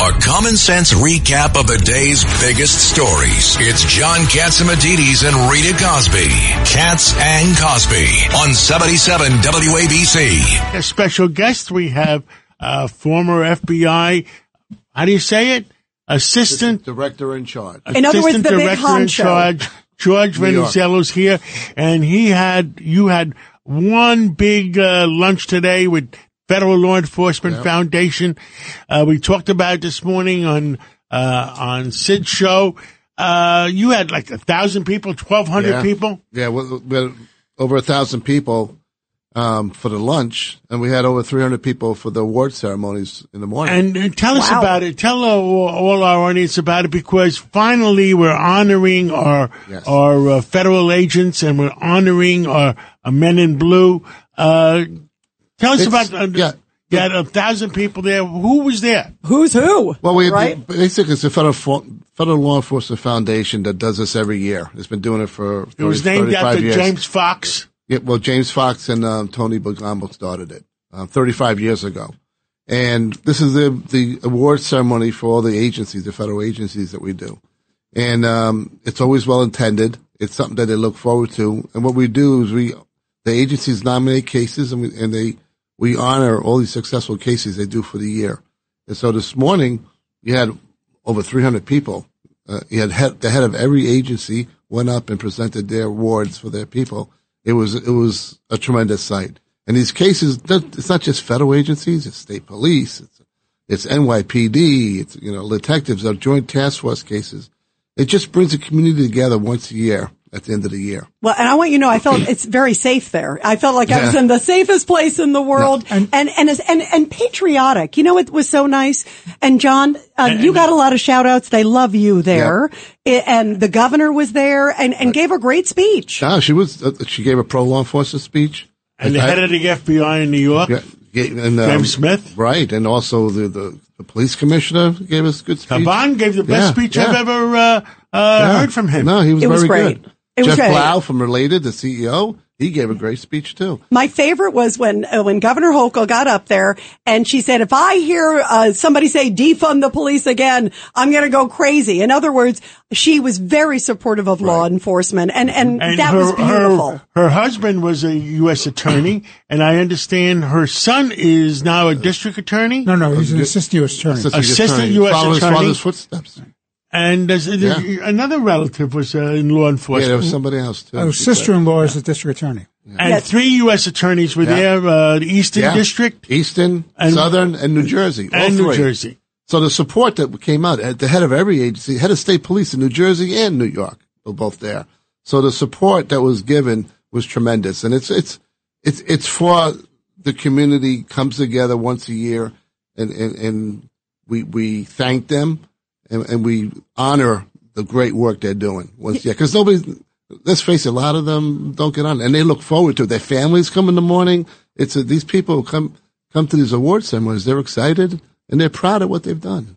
A common sense recap of the day's biggest stories. It's John Catsimatidis and Rita Cosby. Cats and Cosby on 77 WABC. A special guest we have, uh, former FBI, how do you say it? Assistant Director in charge. In other words, Assistant the big Director in honcho. charge, George New York. Venizelos here, and he had you had one big uh, lunch today with Federal Law Enforcement Foundation. Uh, we talked about it this morning on uh, on Sid's show. Uh, you had like a thousand people, twelve hundred Yeah. people. Yeah, we, we had over a thousand people um, for the lunch, and we had over 300 people for the award ceremonies in the morning. And, and tell us about it. Tell uh, all our audience about it because finally we're honoring our Yes. our uh, federal agents and we're honoring our, our men in blue. Tell us It's- about. Uh, yeah. You had a thousand people there. Who was there? Who's who? well, we right? basically it's the federal federal law enforcement foundation that does this every year. It's been doing it for 30, It was named after years. James Fox. Yeah, well, James Fox and um, Tony Bogambo started it uh, 35 years ago. And this is the, the award ceremony for all the agencies, the federal agencies that we do. And um, it's always well intended. It's something that they look forward to. And what we do is we, the agencies nominate cases and we, and they, we honor all these successful cases they do for the year. And so this morning, you had over 300 people. Uh, you had head, the head of every agency went up and presented their awards for their people. It was it was a tremendous sight. And these cases, it's not just federal agencies; it's state police, it's it's NYPD, it's you know detectives, our joint task force cases. It just brings the community together once a year at the end of the year. Well, and I want you to know, I felt it's very safe there. I felt like I was in the safest place in the world and, and, and, and, and patriotic. You know, it was so nice. And John, uh, you got a lot of shout outs. They love you there. I- And the governor was there and, and gave a great speech. No, she was uh, she gave a pro law enforcement speech. And the head of the FBI in New York, Yeah, and, um, James Smith. right? And also the, the, the police commissioner gave us a good speech. Caban gave the best Yeah, speech yeah. I've ever uh, uh, Yeah. heard from him. No, he was It was very great. good. It was Jeff great. Blau from Related, the CEO, he gave a great speech too. My favorite was when uh, when Governor Hochul got up there and she said, "If I hear uh, somebody say defund the police again, I'm going to go crazy." In other words, she was very supportive of law enforcement, and and, And that her, was beautiful. Her, her husband was a U.S. attorney, and I understand her son is now a district attorney. No, no, he's an assistant U.S. attorney. Assistant attorney, U.S. following his father's footsteps. And there's, there's Yeah. another relative was uh, in law enforcement. Yeah, enforcement. there was somebody else too. Oh, sister-in-law is the district attorney. and Yes. three U.S. attorneys were Yeah. there, uh, the Eastern Yeah. District Eastern, And- Southern, and New Jersey. all and New three. Jersey. So the support that came out at the head of every agency, head of state police in New Jersey and New York, were both there. So the support that was given was tremendous, and it's it's it's it's for the community comes together once a year, and and, and we we thank them, and, and we honor the great work they're doing once a year because nobody. Let's face it, a lot of them don't get on, and they look forward to it. Their families come in the morning. It's a, these people come come to these award ceremonies. They're excited and they're proud of what they've done.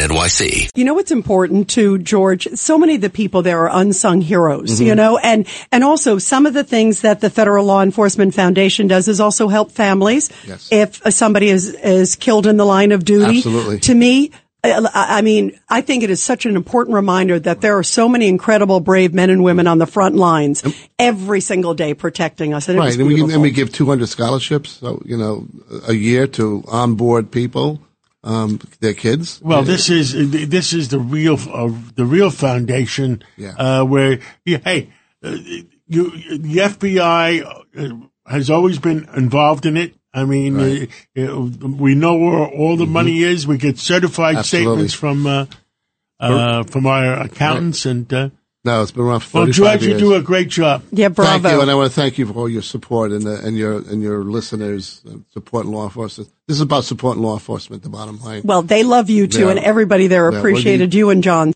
NYC. You know what's important too, George? So many of the people there are unsung heroes, Mm-hmm. you know, and, and also some of the things that the Federal Law Enforcement Foundation does is also help families. Yes. If somebody is, is killed in the line of duty. Absolutely. To me, I mean, I think it is such an important reminder that there are so many incredible, brave men and women on the front lines every single day protecting us. And Right, and we, beautiful. and we give 200 scholarships, so, you know, a year to onboard people, um, their kids. Well, this is this is the real uh, the real foundation. Yeah. Uh, where yeah, hey, uh, you the FBI uh, has always been involved in it. I mean, Right. uh, uh, we know where all the money is. We get certified Absolutely. statements from uh, uh, from our accountants, and uh, No, it's been around for Well, 35 George, years. you do a great job. Yeah, bravo. Thank you, and I want to thank you for all your support and, uh, and your and your listeners uh, supporting law enforcement. This is about supporting law enforcement. The bottom line. well, they love you too, Yeah. and everybody there Yeah, what you- appreciated you and John